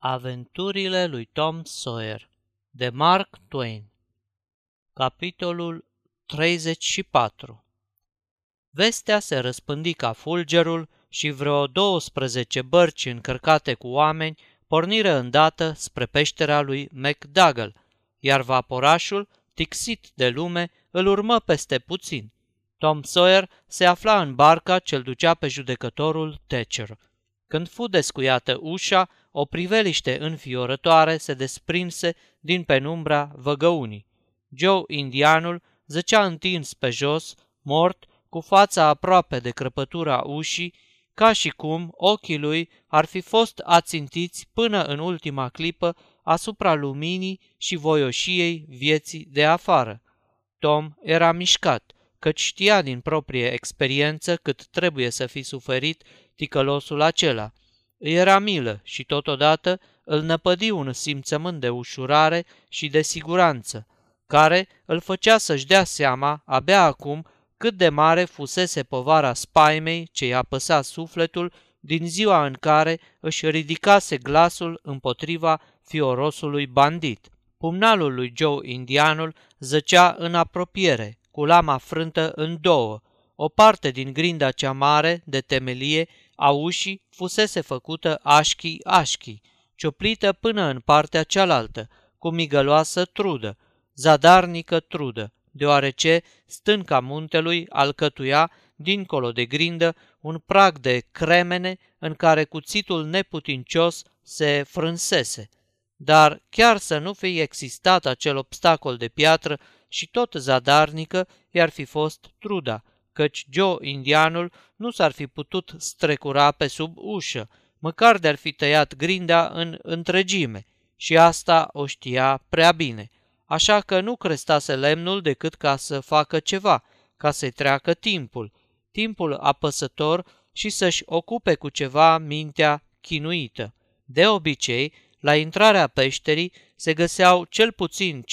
Aventurile lui Tom Sawyer de Mark Twain Capitolul 34 Vestea se răspândi ca fulgerul și vreo 12 bărci încărcate cu oameni porniră îndată spre peștera lui McDougall, iar vaporașul, tixit de lume, îl urmă peste puțin. Tom Sawyer se afla în barca ce-l ducea pe judecătorul Thatcher. Când fu descuiată ușa, o priveliște înfiorătoare se desprinse din penumbra văgăunii. Joe indianul zăcea întins pe jos, mort, cu fața aproape de crăpătura ușii, ca și cum ochii lui ar fi fost ațintiți până în ultima clipă asupra luminii și voioșiei vieții de afară. Tom era mișcat, căci știa din proprie experiență cât trebuie să fi suferit ticălosul acela. Îi era milă și totodată îl năpădi un simțământ de ușurare și de siguranță, care îl făcea să-și dea seama, abia acum, cât de mare fusese povara spaimei ce i-a păsat sufletul din ziua în care își ridicase glasul împotriva fiorosului bandit. Pumnalul lui Joe Indianul zăcea în apropiere, cu lama frântă în două. O parte din grinda cea mare, de temelie, a ușii fusese făcută așchi-așchi, cioplită până în partea cealaltă, cu migăloasă trudă, zadarnică trudă, deoarece stânca muntelui alcătuia, dincolo de grindă, un prag de cremene în care cuțitul neputincios se frânsese. Dar chiar să nu fi existat acel obstacol de piatră și tot zadarnică, i-ar fi fost truda, căci Joe indianul nu s-ar fi putut strecura pe sub ușă, măcar de-ar fi tăiat grinda în întregime, și asta o știa prea bine. Așa că nu crestase lemnul decât ca să facă ceva, ca să-i treacă timpul, timpul apăsător și să-și ocupe cu ceva mintea chinuită. De obicei, la intrarea peșterii se găseau cel puțin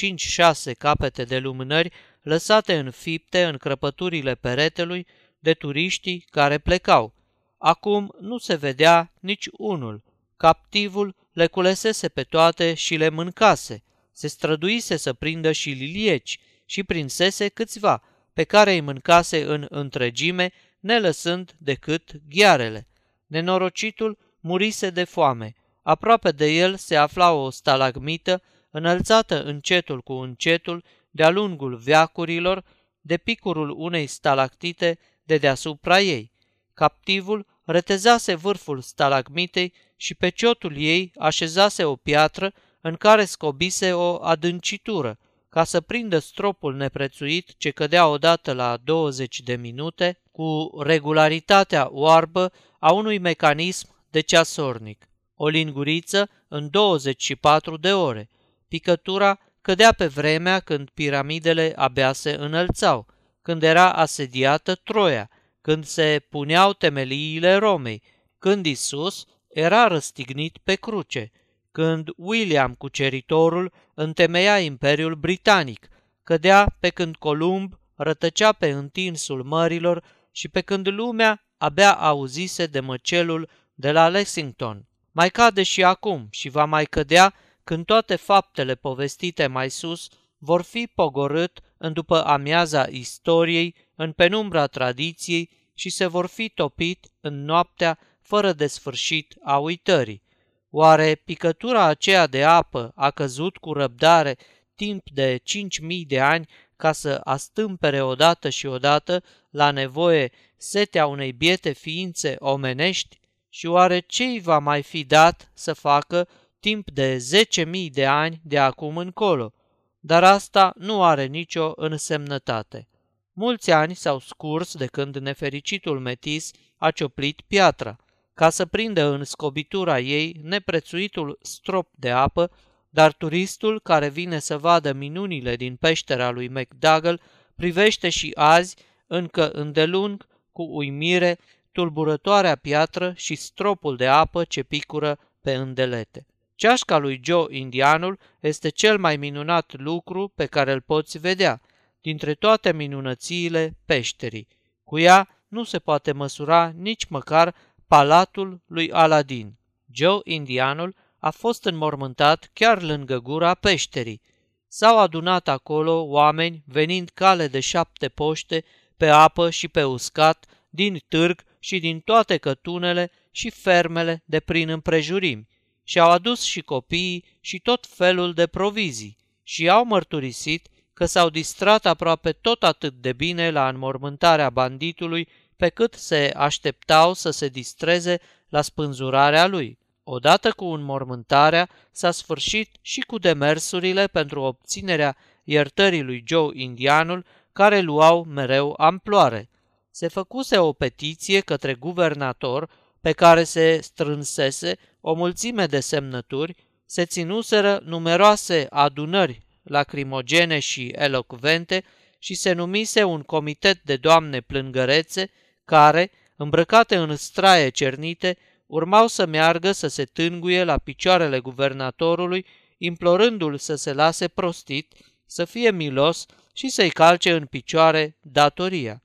5-6 capete de lumânări lăsate în fipte în crăpăturile peretelui de turiștii care plecau. Acum nu se vedea nici unul. Captivul le culesese pe toate și le mâncase. Se străduise să prindă și lilieci și prinsese câțiva, pe care îi mâncase în întregime, nelăsând decât ghiarele. Nenorocitul murise de foame. Aproape de el se afla o stalagmită, înălțată încetul cu încetul de-a lungul veacurilor, de picurul unei stalactite de deasupra ei. Captivul retezase vârful stalagmitei și pe ciotul ei așezase o piatră în care scobise o adâncitură, ca să prindă stropul neprețuit ce cădea odată la 20 de minute cu regularitatea oarbă a unui mecanism de ceasornic. O linguriță în 24 de ore. Picătura cădea pe vremea când piramidele abia se înălțau, când era asediată Troia, când se puneau temeliile Romei, când Isus era răstignit pe cruce, când William Cuceritorul întemeia Imperiul Britanic, cădea pe când Columb rătăcea pe întinsul mărilor și pe când lumea abia auzise de măcelul de la Lexington. Mai cade și acum și va mai cădea când toate faptele povestite mai sus vor fi pogorât în după amiaza istoriei, în penumbra tradiției și se vor fi topit în noaptea fără de sfârșit a uitării. Oare picătura aceea de apă a căzut cu răbdare timp de cinci mii de ani ca să astâmpere odată și odată la nevoie setea unei biete ființe omenești? Și oare ce îi va mai fi dat să facă timp de 10.000 de ani de acum încolo, dar asta nu are nicio însemnătate. Mulți ani s-au scurs de când nefericitul metis a cioplit piatra, ca să prindă în scobitura ei neprețuitul strop de apă, dar turistul care vine să vadă minunile din peștera lui McDougall privește și azi, încă îndelung, cu uimire, tulburătoarea piatră și stropul de apă ce picură pe îndelete. Ceașca lui Joe Indianul este cel mai minunat lucru pe care îl poți vedea dintre toate minunățiile peșterii. Cu ea nu se poate măsura nici măcar palatul lui Aladin. Joe Indianul a fost înmormântat chiar lângă gura peșterii. S-au adunat acolo oameni venind cale de șapte poște, pe apă și pe uscat, din târg și din toate cătunele și fermele de prin împrejurimi, și au adus și copiii și tot felul de provizii, și au mărturisit că s-au distrat aproape tot atât de bine la înmormântarea banditului pe cât se așteptau să se distreze la spânzurarea lui. Odată cu înmormântarea, s-a sfârșit și cu demersurile pentru obținerea iertării lui Joe Indianul, care luau mereu amploare. Se făcuse o petiție către guvernator pe care se strânsese o mulțime de semnături, se ținuseră numeroase adunări lacrimogene și elocvente și se numise un comitet de doamne plângărețe care, îmbrăcate în straie cernite, urmau să meargă să se tânguie la picioarele guvernatorului, implorându-l să se lase prostit, să fie milos și să-i calce în picioare datoria.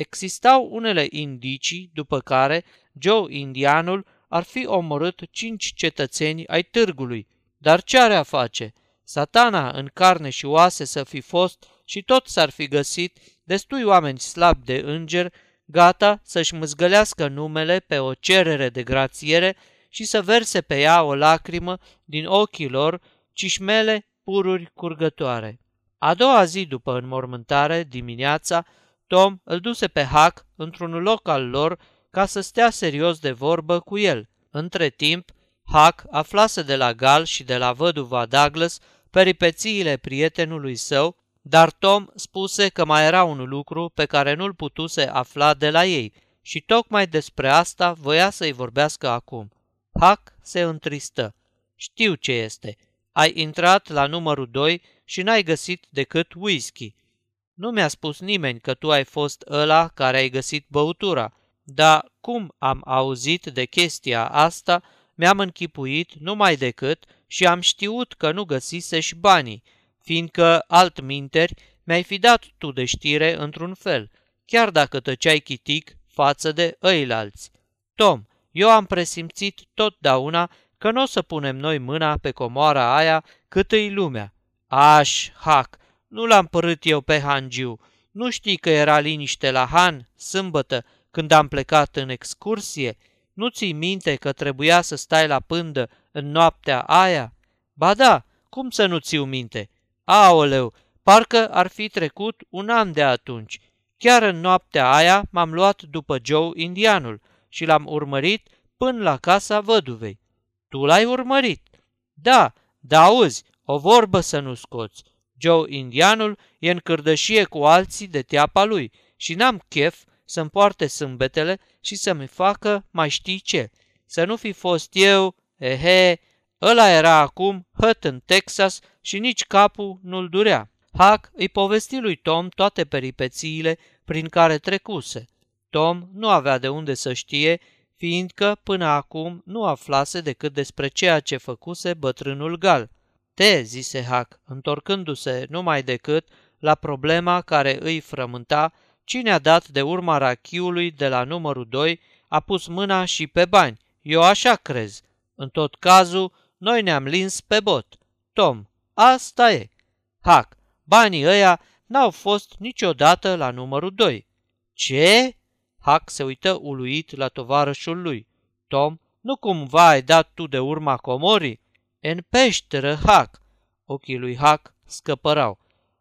Existau unele indicii după care Joe Indianul ar fi omorât cinci cetățeni ai târgului. Dar ce are a face? Satana în carne și oase să fi fost și tot s-ar fi găsit destui oameni slabi de înger, gata să-și mâzgălească numele pe o cerere de grațiere și să verse pe ea o lacrimă din ochii lor, cișmele pururi curgătoare. A doua zi după înmormântare, dimineața, Tom îl duse pe Hac într-un loc al lor ca să stea serios de vorbă cu el. Între timp, Hac aflase de la Gal și de la văduva Douglas peripețiile prietenului său, dar Tom spuse că mai era un lucru pe care nu-l putuse afla de la ei și tocmai despre asta voia să-i vorbească acum. Hac se întristă. Știu ce este. Ai intrat la numărul 2 și n-ai găsit decât whisky. Nu mi-a spus nimeni că tu ai fost ăla care ai găsit băutura, dar cum am auzit de chestia asta, mi-am închipuit numai decât și am știut că nu găsisești banii, fiindcă altminteri mi-ai fi dat tu de știre într-un fel, chiar dacă tăceai chitic față de ăilalți. Tom, eu am presimțit totdeauna că nu o să punem noi mâna pe comoara aia cât îi lumea. Aș, hac, nu l-am părât eu pe Hangiu. Nu știi că era liniște la Han, sâmbătă, când am plecat în excursie? Nu ți minte că trebuia să stai la pândă în noaptea aia? Ba da, cum să nu ți-u minte? Aoleu, parcă ar fi trecut un an de atunci. Chiar în noaptea aia m-am luat după Joe indianul și l-am urmărit până la casa văduvei. Tu l-ai urmărit? Da, da auzi, o vorbă să nu scoți. Joe indianul e în cârdășie cu alții de teapa lui și n-am chef să-mi poarte sâmbetele și să-mi facă mai știi ce. Să nu fi fost eu, ehe, ăla era acum hăt în Texas și nici capul nu-l durea. Hack îi povesti lui Tom toate peripețiile prin care trecuse. Tom nu avea de unde să știe, fiindcă până acum nu aflase decât despre ceea ce făcuse bătrânul Gal. Te, zise Hack, întorcându-se numai decât la problema care îi frământa Cine a dat de urma rachiului de la numărul 2 a pus mâna și pe bani. Eu așa crez. În tot cazul, noi ne-am lins pe bot. Tom, asta e. Hac, banii ăia n-au fost niciodată la numărul 2. Ce? Hac se uită uluit la tovarășul lui. Tom, nu cumva ai dat tu de urma comorii? În peșteră, Hac. Ochii lui Hac scăpărau.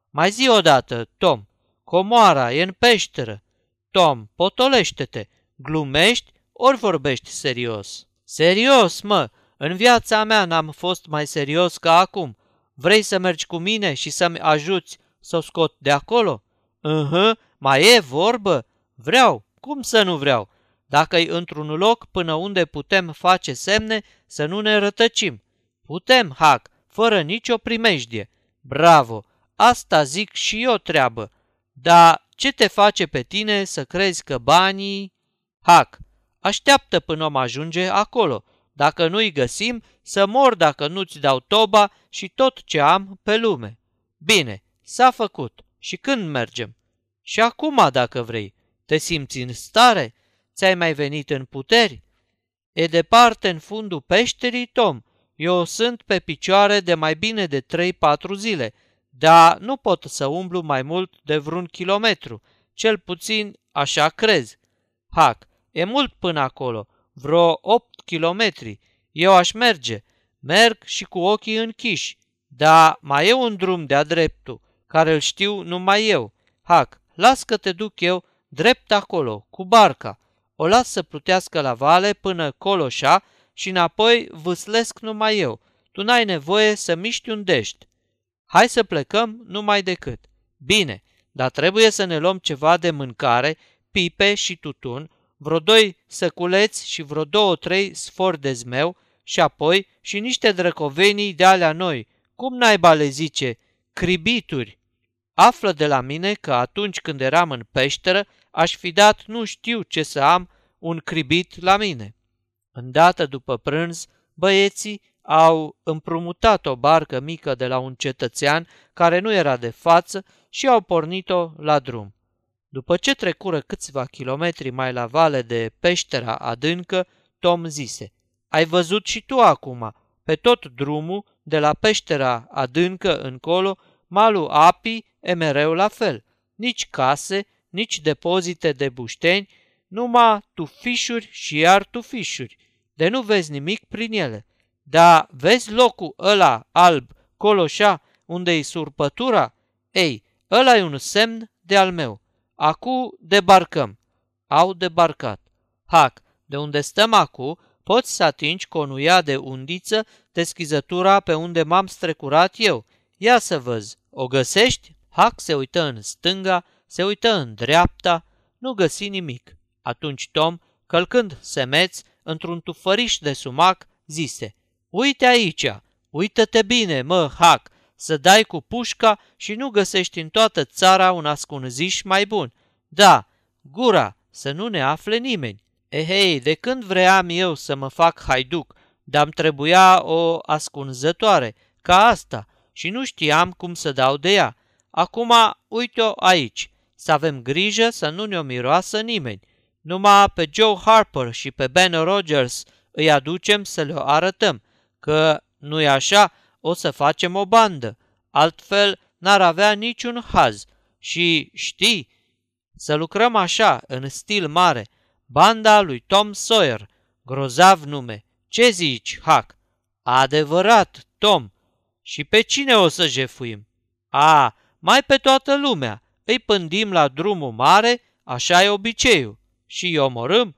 Mai zi odată, Tom, Comoara e în peșteră. Tom, potolește-te. Glumești ori vorbești serios? Serios, mă! În viața mea n-am fost mai serios ca acum. Vrei să mergi cu mine și să-mi ajuți să o scot de acolo? uh mai e vorbă? Vreau, cum să nu vreau? Dacă-i într-un loc până unde putem face semne, să nu ne rătăcim. Putem, Hac, fără nicio primejdie. Bravo, asta zic și eu treabă. Dar ce te face pe tine să crezi că banii... Hac, așteaptă până om ajunge acolo. Dacă nu-i găsim, să mor dacă nu-ți dau toba și tot ce am pe lume. Bine, s-a făcut. Și când mergem? Și acum, dacă vrei. Te simți în stare? Ți-ai mai venit în puteri? E departe în fundul peșterii, Tom. Eu sunt pe picioare de mai bine de 3-4 zile, dar nu pot să umblu mai mult de vreun kilometru, cel puțin așa crezi. Hac, e mult până acolo, vreo 8 kilometri. Eu aș merge, merg și cu ochii închiși, dar mai e un drum de-a dreptul, care îl știu numai eu. Hac, las că te duc eu drept acolo, cu barca. O las să plutească la vale până coloșa și înapoi vâslesc numai eu. Tu n-ai nevoie să miști un dești. Hai să plecăm numai decât. Bine, dar trebuie să ne luăm ceva de mâncare, pipe și tutun, vreo doi săculeți și vreo două-trei sfori de zmeu și apoi și niște drăcovenii de alea noi. Cum naiba le zice? Cribituri. Află de la mine că atunci când eram în peșteră, aș fi dat nu știu ce să am un cribit la mine. Îndată după prânz, băieții au împrumutat o barcă mică de la un cetățean care nu era de față și au pornit-o la drum. După ce trecură câțiva kilometri mai la vale de peștera adâncă, Tom zise, Ai văzut și tu acum, pe tot drumul, de la peștera adâncă încolo, malul apii e mereu la fel. Nici case, nici depozite de bușteni, numai tufișuri și iar tufișuri. De nu vezi nimic prin ele. Dar vezi locul ăla alb, coloșa, unde-i surpătura? Ei, ăla e un semn de al meu. Acu debarcăm. Au debarcat. Hac, de unde stăm acu, poți să atingi conuia de undiță deschizătura pe unde m-am strecurat eu. Ia să văz, o găsești? Hac se uită în stânga, se uită în dreapta, nu găsi nimic. Atunci Tom, călcând semeț într-un tufăriș de sumac, zise, Uite aici, uită-te bine, mă, Hac, să dai cu pușca și nu găsești în toată țara un ascunziș mai bun. Da, gura, să nu ne afle nimeni. Ehei, eh, de când vream eu să mă fac haiduc, dar-mi trebuia o ascunzătoare, ca asta, și nu știam cum să dau de ea. Acum, uite-o aici, să avem grijă să nu ne-o miroasă nimeni. Numai pe Joe Harper și pe Ben Rogers îi aducem să le arătăm, că nu-i așa, o să facem o bandă. Altfel n-ar avea niciun haz. Și știi, să lucrăm așa, în stil mare, banda lui Tom Sawyer, grozav nume. Ce zici, Hac? Adevărat, Tom. Și pe cine o să jefuim? A, mai pe toată lumea. Îi pândim la drumul mare, așa e obiceiul. Și îi omorâm?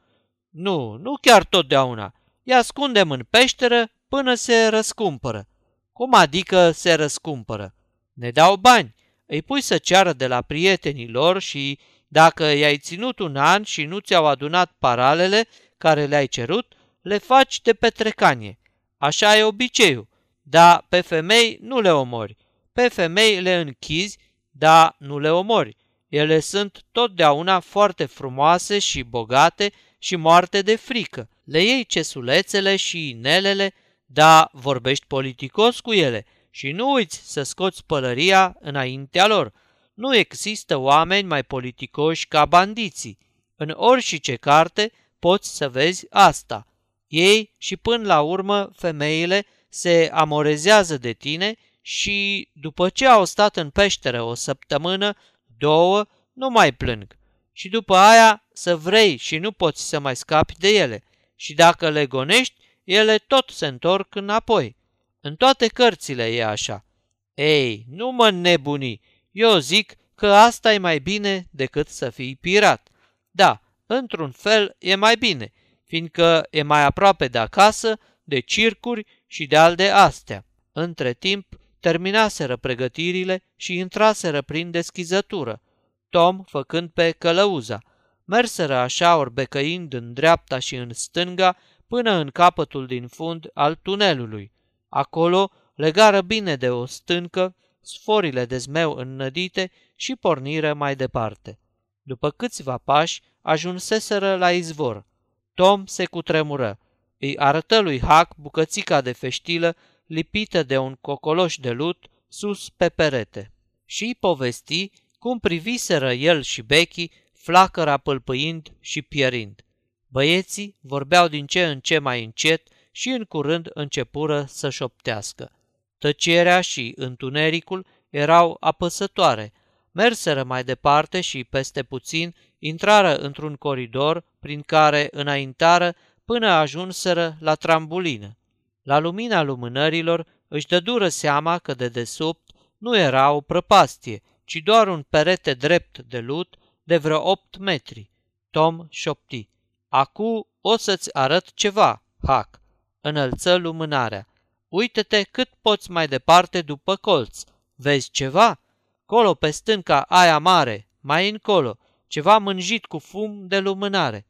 Nu, nu chiar totdeauna. Îi ascundem în peșteră până se răscumpără. Cum adică se răscumpără? Ne dau bani, îi pui să ceară de la prietenii lor și dacă i-ai ținut un an și nu ți-au adunat paralele care le-ai cerut, le faci de petrecanie. Așa e obiceiul, dar pe femei nu le omori. Pe femei le închizi, dar nu le omori. Ele sunt totdeauna foarte frumoase și bogate și moarte de frică. Le iei cesulețele și inelele, dar vorbești politicos cu ele și nu uiți să scoți pălăria înaintea lor. Nu există oameni mai politicoși ca bandiții. În orice carte poți să vezi asta. Ei și până la urmă femeile se amorezează de tine și după ce au stat în peșteră o săptămână, două, nu mai plâng. Și după aia să vrei și nu poți să mai scapi de ele. Și dacă le gonești, ele tot se întorc înapoi. În toate cărțile e așa. Ei, nu mă nebuni, eu zic că asta e mai bine decât să fii pirat. Da, într-un fel e mai bine, fiindcă e mai aproape de acasă, de circuri și de al de astea. Între timp, terminaseră pregătirile și intraseră prin deschizătură, Tom făcând pe călăuza. Merseră așa orbecăind în dreapta și în stânga până în capătul din fund al tunelului. Acolo legară bine de o stâncă sforile de zmeu înnădite și porniră mai departe. După câțiva pași, ajunseseră la izvor. Tom se cutremură. Îi arătă lui Hac bucățica de feștilă lipită de un cocoloș de lut sus pe perete. Și îi povesti cum priviseră el și Becky flacăra pâlpâind și pierind. Băieții vorbeau din ce în ce mai încet și în curând începură să șoptească. Tăcerea și întunericul erau apăsătoare. Merseră mai departe și, peste puțin, intrară într-un coridor prin care înaintară până ajunseră la trambulină. La lumina lumânărilor își dădură seama că de desubt nu era o prăpastie, ci doar un perete drept de lut de vreo opt metri. Tom șopti. Acu o să-ți arăt ceva, Hac. Înălță lumânarea. Uită-te cât poți mai departe după colț. Vezi ceva? Colo pe stânca aia mare, mai încolo, ceva mânjit cu fum de lumânare.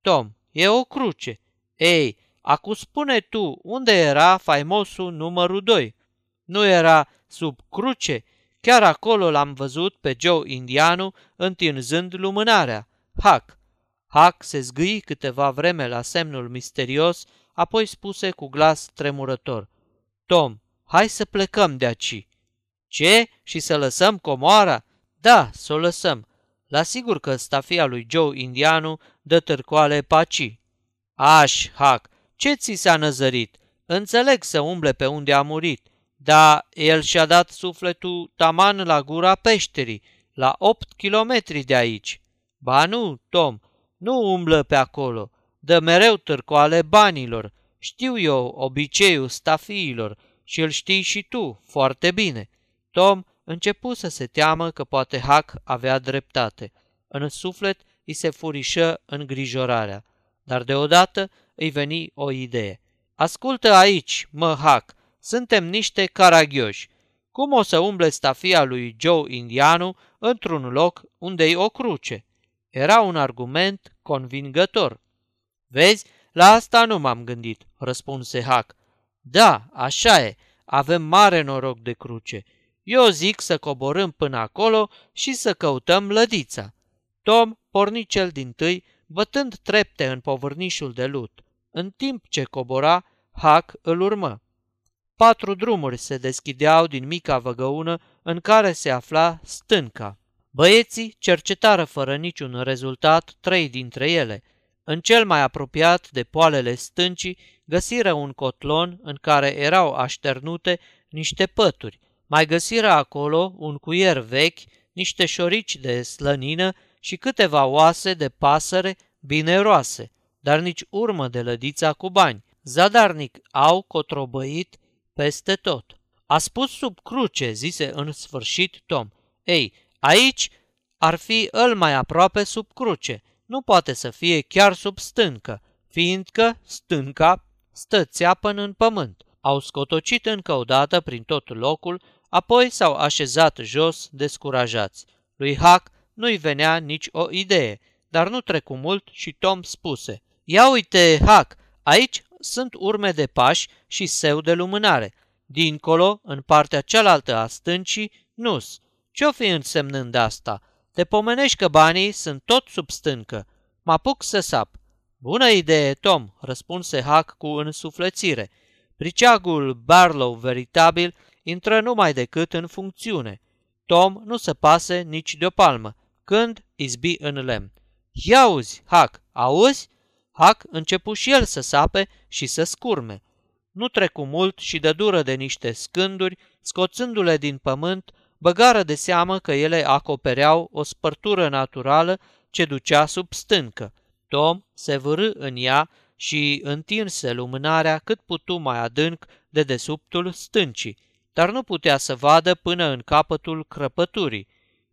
Tom, e o cruce. Ei, acu spune tu, unde era faimosul numărul 2? Nu era sub cruce? Chiar acolo l-am văzut pe Joe Indianu întinzând lumânarea. Hac! Hac se zgâi câteva vreme la semnul misterios, apoi spuse cu glas tremurător. Tom, hai să plecăm de aici. Ce? Și să lăsăm comoara? Da, să o lăsăm. La sigur că stafia lui Joe Indianu dă târcoale paci. Aș, Hac, ce ți s-a năzărit? Înțeleg să umble pe unde a murit, dar el și-a dat sufletul taman la gura peșterii, la opt kilometri de aici. Ba nu, Tom, nu umblă pe acolo, dă mereu târcoale banilor, știu eu obiceiul stafiilor și îl știi și tu foarte bine. Tom începu să se teamă că poate Hac avea dreptate. În suflet îi se furișă îngrijorarea, dar deodată îi veni o idee. Ascultă aici, mă Hac, suntem niște caragioși. Cum o să umble stafia lui Joe Indianu într-un loc unde-i o cruce? Era un argument convingător. Vezi, la asta nu m-am gândit, răspunse Hac. Da, așa e, avem mare noroc de cruce. Eu zic să coborâm până acolo și să căutăm lădița. Tom porni cel din tâi, bătând trepte în povârnișul de lut. În timp ce cobora, Hac îl urmă. Patru drumuri se deschideau din mica văgăună în care se afla stânca. Băieții cercetară fără niciun rezultat trei dintre ele. În cel mai apropiat de poalele stâncii găsiră un cotlon în care erau așternute niște pături. Mai găsiră acolo un cuier vechi, niște șorici de slănină și câteva oase de pasăre bine roase, dar nici urmă de lădița cu bani. Zadarnic au cotrobăit peste tot. A spus sub cruce, zise în sfârșit Tom. Ei, aici ar fi îl mai aproape sub cruce. Nu poate să fie chiar sub stâncă, fiindcă stânca stă țeapăn în pământ. Au scotocit încă o dată prin tot locul, apoi s-au așezat jos descurajați. Lui Hac nu-i venea nici o idee, dar nu trecu mult și Tom spuse Ia uite, Hac, aici sunt urme de pași și seu de lumânare. Dincolo, în partea cealaltă a stâncii, nus. Ce-o fi însemnând asta? Te pomenești că banii sunt tot sub stâncă. Mă apuc să sap. Bună idee, Tom, răspunse Hac cu însuflețire. Priceagul Barlow veritabil intră numai decât în funcțiune. Tom nu se pase nici de o palmă, când izbi în lemn. Ia uzi, Hac, auzi? Hac începu și el să sape și să scurme. Nu trecu mult și de dură de niște scânduri, scoțându-le din pământ, băgară de seamă că ele acopereau o spărtură naturală ce ducea sub stâncă. Tom se vârâ în ea și întinse lumânarea cât putu mai adânc de desubtul stâncii, dar nu putea să vadă până în capătul crăpăturii.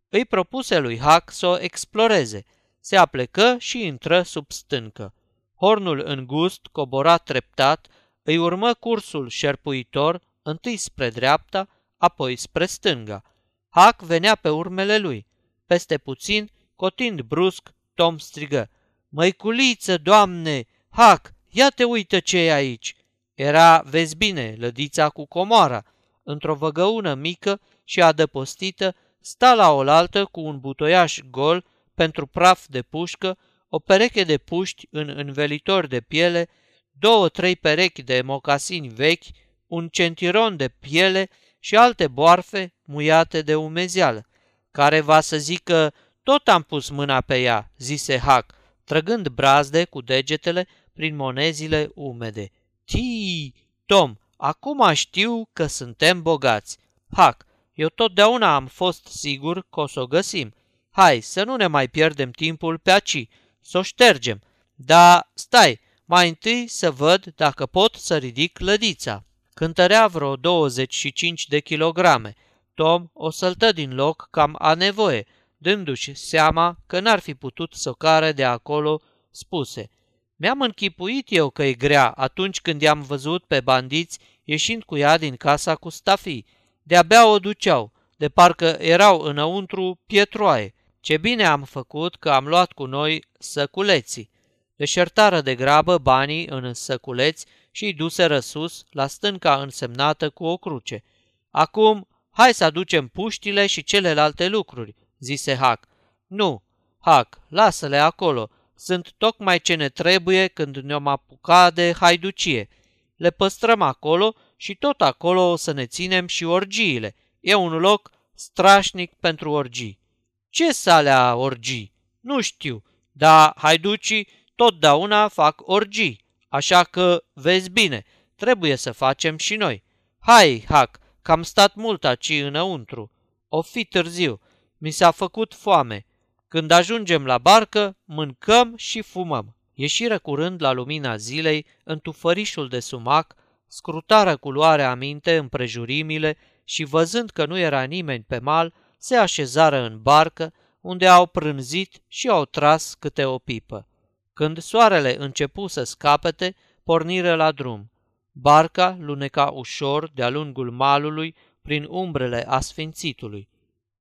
Îi propuse lui Hac să o exploreze. Se aplecă și intră sub stâncă. Hornul îngust cobora treptat, îi urmă cursul șerpuitor, întâi spre dreapta, apoi spre stânga. Hac venea pe urmele lui. Peste puțin, cotind brusc, Tom strigă. Măiculiță, doamne! Hac, ia te uită ce e aici! Era, vezi bine, lădița cu comoara. Într-o văgăună mică și adăpostită, sta la oaltă cu un butoiaș gol pentru praf de pușcă, o pereche de puști în învelitor de piele, două-trei perechi de mocasini vechi, un centiron de piele și alte boarfe muiate de umezeală, care va să zică, tot am pus mâna pe ea, zise Hac, trăgând brazde cu degetele prin monezile umede. Tii, Tom, acum știu că suntem bogați. Hac, eu totdeauna am fost sigur că o să o găsim. Hai, să nu ne mai pierdem timpul pe aci, să o ștergem. Da, stai, mai întâi să văd dacă pot să ridic lădița. Cântărea vreo 25 de kilograme. Tom o săltă din loc cam a nevoie, dându-și seama că n-ar fi putut să o care de acolo, spuse. Mi-am închipuit eu că e grea atunci când i-am văzut pe bandiți ieșind cu ea din casa cu stafii. De-abia o duceau, de parcă erau înăuntru pietroaie. Ce bine am făcut că am luat cu noi săculeții. Deșertară de grabă banii în săculeți și îi duse sus la stânca însemnată cu o cruce. Acum, hai să aducem puștile și celelalte lucruri, zise Hac. Nu, Hac, lasă-le acolo, sunt tocmai ce ne trebuie când ne-om apuca de haiducie. Le păstrăm acolo și tot acolo o să ne ținem și orgiile. E un loc strașnic pentru orgii. Ce salea orgii? Nu știu, dar haiducii totdeauna fac orgii, așa că, vezi bine, trebuie să facem și noi. Hai, Hac, că am stat mult aici înăuntru. O fi târziu, mi s-a făcut foame. Când ajungem la barcă, mâncăm și fumăm. Ieșiră curând la lumina zilei, în tufărișul de sumac, scrutară culoarea aminte împrejurimile și văzând că nu era nimeni pe mal, se așezară în barcă, unde au prânzit și au tras câte o pipă. Când soarele începu să scapete, porniră la drum. Barca luneca ușor de-a lungul malului prin umbrele asfințitului.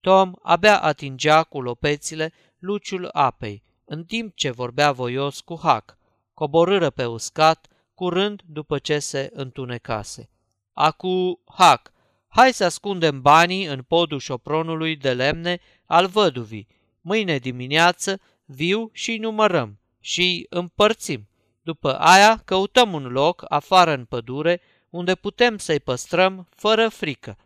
Tom abia atingea cu lopețile luciul apei, în timp ce vorbea voios cu Hac. Coborâră pe uscat, curând după ce se întunecase. Acu, Hac, hai să ascundem banii în podul șopronului de lemne al văduvii. Mâine dimineață viu și numărăm și împărțim. După aia căutăm un loc afară în pădure unde putem să-i păstrăm fără frică.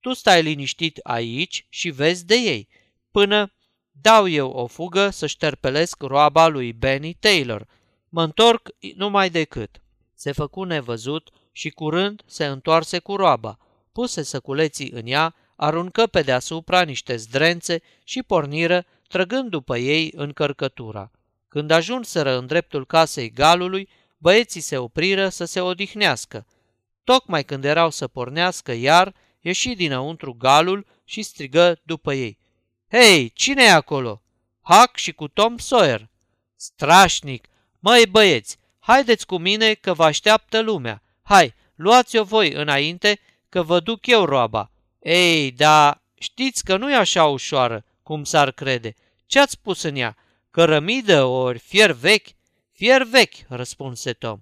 Tu stai liniștit aici și vezi de ei, până dau eu o fugă să șterpelesc roaba lui Benny Taylor. Mă întorc numai decât. Se făcu nevăzut și curând se întoarse cu roaba. Puse săculeții în ea, aruncă pe deasupra niște zdrențe și porniră, trăgând după ei încărcătura. Când ajunseră în dreptul casei galului, băieții se opriră să se odihnească. Tocmai când erau să pornească iar, ieși dinăuntru galul și strigă după ei. Hei, cine e acolo? Hac și cu Tom Sawyer. Strașnic! Măi băieți, haideți cu mine că vă așteaptă lumea. Hai, luați-o voi înainte că vă duc eu roaba. Ei, da, știți că nu e așa ușoară, cum s-ar crede. Ce-ați spus în ea? Cărămidă ori fier vechi? Fier vechi, răspunse Tom.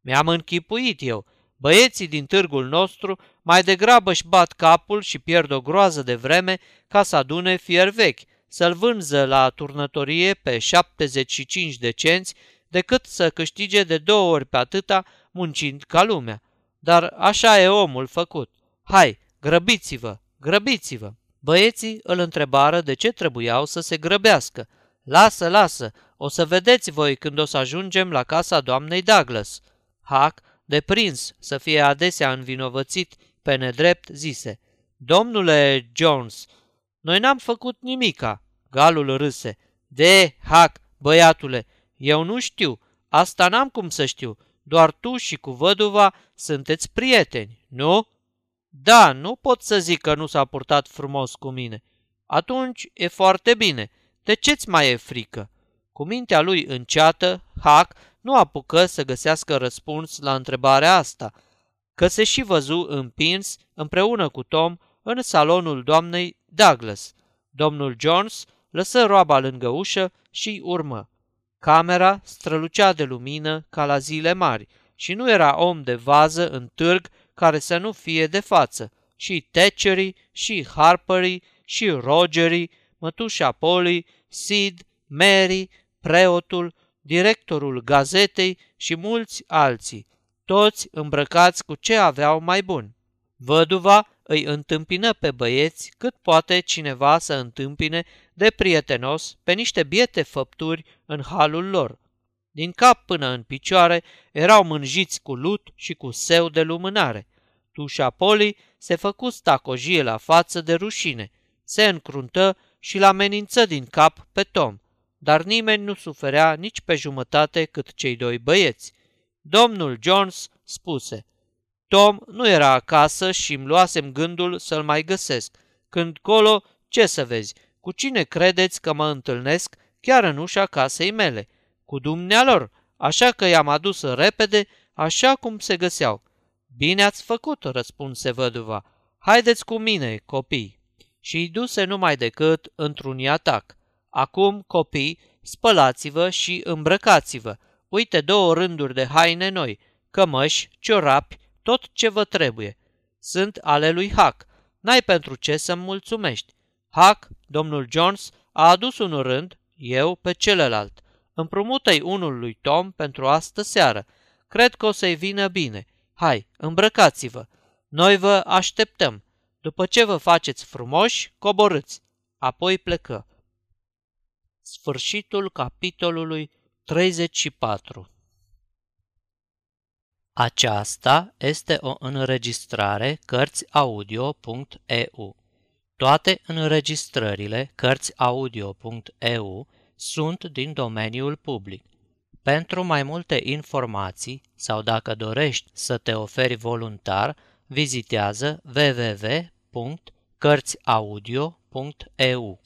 Mi-am închipuit eu. Băieții din târgul nostru mai degrabă își bat capul și pierd o groază de vreme ca să adune fier vechi, să-l vânză la turnătorie pe 75 de cenți, decât să câștige de două ori pe atâta muncind ca lumea. Dar așa e omul făcut. Hai, grăbiți-vă, grăbiți-vă! Băieții îl întrebară de ce trebuiau să se grăbească. Lasă, lasă, o să vedeți voi când o să ajungem la casa doamnei Douglas. Hac, deprins să fie adesea învinovățit pe nedrept, zise, Domnule Jones, noi n-am făcut nimica. Galul râse. De, hac, băiatule, eu nu știu, asta n-am cum să știu, doar tu și cu văduva sunteți prieteni, nu? Da, nu pot să zic că nu s-a purtat frumos cu mine. Atunci e foarte bine. De ce-ți mai e frică? Cu mintea lui înceată, Hac nu apucă să găsească răspuns la întrebarea asta, că se și văzu împins împreună cu Tom în salonul doamnei Douglas. Domnul Jones lăsă roaba lângă ușă și urmă. Camera strălucea de lumină ca la zile mari și nu era om de vază în târg care să nu fie de față. Și Thatcherii, și Harperii, și Rogerii, mătușa Polly, Sid, Mary, preotul, directorul gazetei și mulți alții, toți îmbrăcați cu ce aveau mai bun. Văduva îi întâmpină pe băieți cât poate cineva să întâmpine de prietenos pe niște biete făpturi în halul lor. Din cap până în picioare erau mânjiți cu lut și cu seu de lumânare. Tușa Poli se făcu stacojie la față de rușine, se încruntă și l-amenință din cap pe Tom, dar nimeni nu suferea nici pe jumătate cât cei doi băieți. Domnul Jones spuse, Tom nu era acasă și îmi luasem gândul să-l mai găsesc. Când colo, ce să vezi, cu cine credeți că mă întâlnesc chiar în ușa casei mele? Cu dumnealor, așa că i-am adus repede, așa cum se găseau. Bine ați făcut, răspunse văduva. Haideți cu mine, copii. Și îi duse numai decât într-un atac. Acum, copii, spălați-vă și îmbrăcați-vă. Uite două rânduri de haine noi, cămăși, ciorapi, tot ce vă trebuie. Sunt ale lui Hack. N-ai pentru ce să-mi mulțumești. Hack, domnul Jones, a adus un rând, eu pe celălalt. Împrumută-i unul lui Tom pentru astă seară. Cred că o să-i vină bine. Hai, îmbrăcați-vă. Noi vă așteptăm. După ce vă faceți frumoși, coborâți. Apoi plecă. Sfârșitul capitolului 34 Aceasta este o înregistrare Cărțiaudio.eu. Toate înregistrările Cărțiaudio.eu sunt din domeniul public. Pentru mai multe informații sau dacă dorești să te oferi voluntar, vizitează www.cărțiaudio.eu.